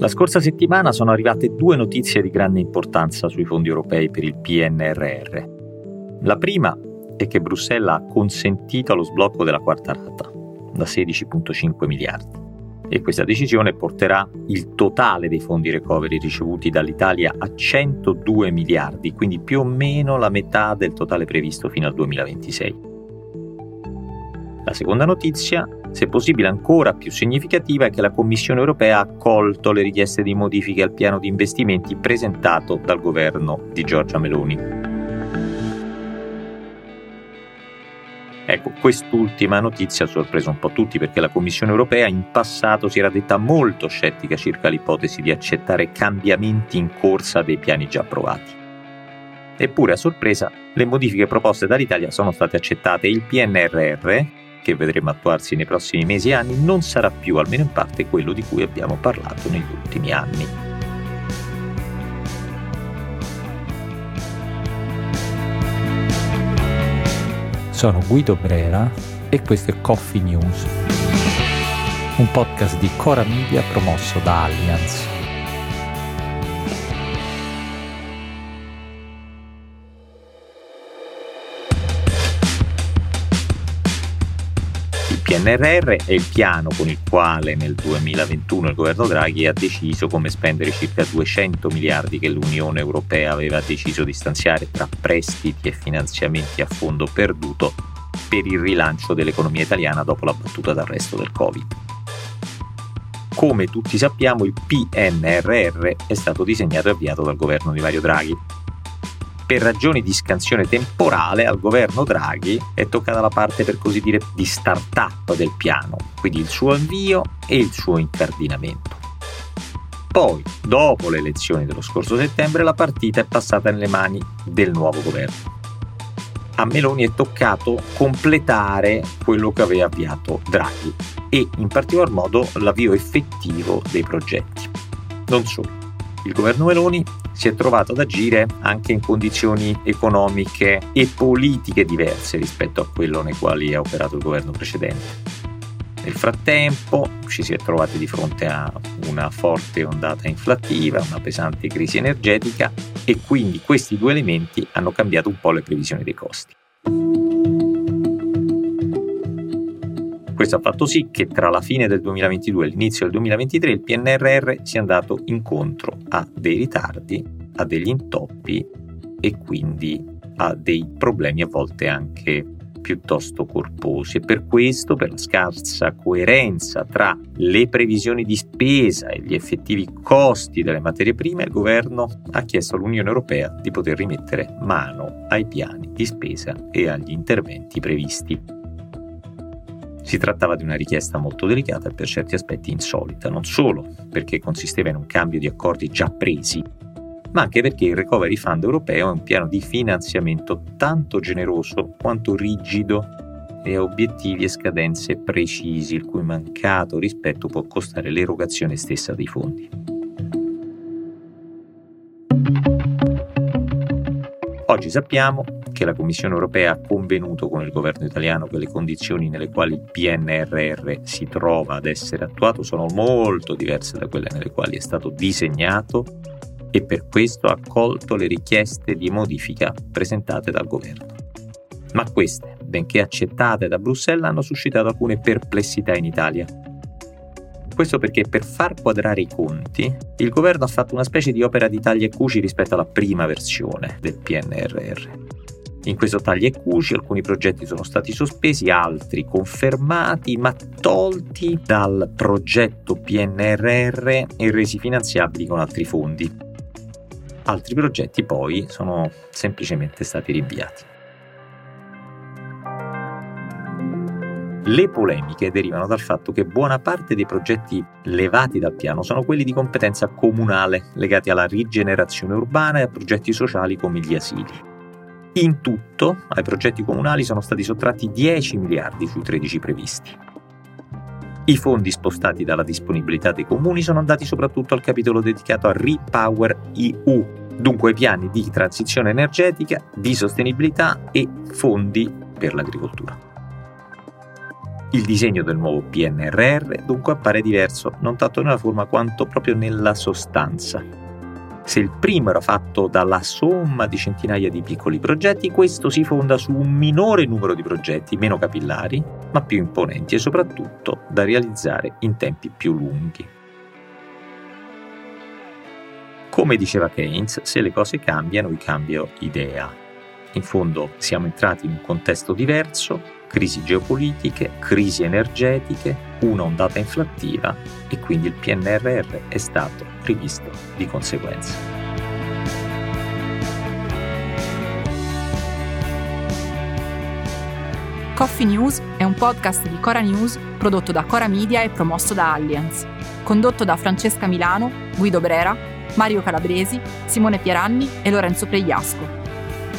La scorsa settimana sono arrivate due notizie di grande importanza sui fondi europei per il PNRR. La prima è che Bruxelles ha consentito lo sblocco della quarta rata, da 16,5 miliardi. E questa decisione porterà il totale dei fondi recovery ricevuti dall'Italia a 102 miliardi, quindi più o meno la metà del totale previsto fino al 2026. La seconda notizia, se possibile ancora più significativa, è che la Commissione europea ha accolto le richieste di modifiche al piano di investimenti presentato dal governo di Giorgia Meloni. Ecco, quest'ultima notizia ha sorpreso un po' tutti perché la Commissione europea in passato si era detta molto scettica circa l'ipotesi di accettare cambiamenti in corsa dei piani già approvati. Eppure, a sorpresa, le modifiche proposte dall'Italia sono state accettate e il PNRR, che vedremo attuarsi nei prossimi mesi e anni, non sarà più, almeno in parte, quello di cui abbiamo parlato negli ultimi anni. Sono Guido Brera e questo è Coffee News, un podcast di Cora Media promosso da Allianz. PNRR è il piano con il quale nel 2021 il governo Draghi ha deciso come spendere circa 200 miliardi che l'Unione Europea aveva deciso di stanziare tra prestiti e finanziamenti a fondo perduto per il rilancio dell'economia italiana dopo la battuta d'arresto del Covid. Come tutti sappiamo il PNRR è stato disegnato e avviato dal governo di Mario Draghi per ragioni di scansione temporale al governo Draghi è toccata la parte per così dire di start-up del piano, quindi il suo avvio e il suo incardinamento. Poi, dopo le elezioni dello scorso settembre, la partita è passata nelle mani del nuovo governo. A Meloni è toccato completare quello che aveva avviato Draghi e in particolar modo l'avvio effettivo dei progetti. Non solo. Il governo Meloni si è trovato ad agire anche in condizioni economiche e politiche diverse rispetto a quello nei quali ha operato il governo precedente. Nel frattempo ci si è trovati di fronte a una forte ondata inflattiva, una pesante crisi energetica e quindi questi due elementi hanno cambiato un po' le previsioni dei costi. Questo ha fatto sì che tra la fine del 2022 e l'inizio del 2023 il PNRR sia andato incontro a dei ritardi, a degli intoppi e quindi a dei problemi a volte anche piuttosto corposi e per questo, per la scarsa coerenza tra le previsioni di spesa e gli effettivi costi delle materie prime, il governo ha chiesto all'Unione Europea di poter rimettere mano ai piani di spesa e agli interventi previsti. Si trattava di una richiesta molto delicata e per certi aspetti insolita, non solo perché consisteva in un cambio di accordi già presi, ma anche perché il Recovery Fund europeo è un piano di finanziamento tanto generoso quanto rigido e ha obiettivi e scadenze precisi, il cui mancato rispetto può costare l'erogazione stessa dei fondi. Oggi sappiamo che la Commissione europea ha convenuto con il governo italiano che le condizioni nelle quali il PNRR si trova ad essere attuato sono molto diverse da quelle nelle quali è stato disegnato e per questo ha accolto le richieste di modifica presentate dal governo. Ma queste, benché accettate da Bruxelles, hanno suscitato alcune perplessità in Italia questo perché per far quadrare i conti, il governo ha fatto una specie di opera di tagli e cuci rispetto alla prima versione del PNRR. In questo tagli e cuci alcuni progetti sono stati sospesi, altri confermati ma tolti dal progetto PNRR e resi finanziabili con altri fondi. Altri progetti poi sono semplicemente stati rinviati. Le polemiche derivano dal fatto che buona parte dei progetti levati dal piano sono quelli di competenza comunale, legati alla rigenerazione urbana e a progetti sociali come gli asili. In tutto, ai progetti comunali sono stati sottratti 10 miliardi sui 13 previsti. I fondi spostati dalla disponibilità dei comuni sono andati soprattutto al capitolo dedicato a Repower EU, dunque piani di transizione energetica, di sostenibilità e fondi per l'agricoltura. Il disegno del nuovo PNRR dunque appare diverso non tanto nella forma quanto proprio nella sostanza. Se il primo era fatto dalla somma di centinaia di piccoli progetti, questo si fonda su un minore numero di progetti meno capillari, ma più imponenti e soprattutto da realizzare in tempi più lunghi. Come diceva Keynes, se le cose cambiano, io cambio idea. In fondo siamo entrati in un contesto diverso, crisi geopolitiche, crisi energetiche, una ondata inflattiva e quindi il PNRR è stato rivisto di conseguenza. Coffee News è un podcast di Cora News prodotto da Cora Media e promosso da Allianz, condotto da Francesca Milano, Guido Brera, Mario Calabresi, Simone Pieranni e Lorenzo Pregliasco.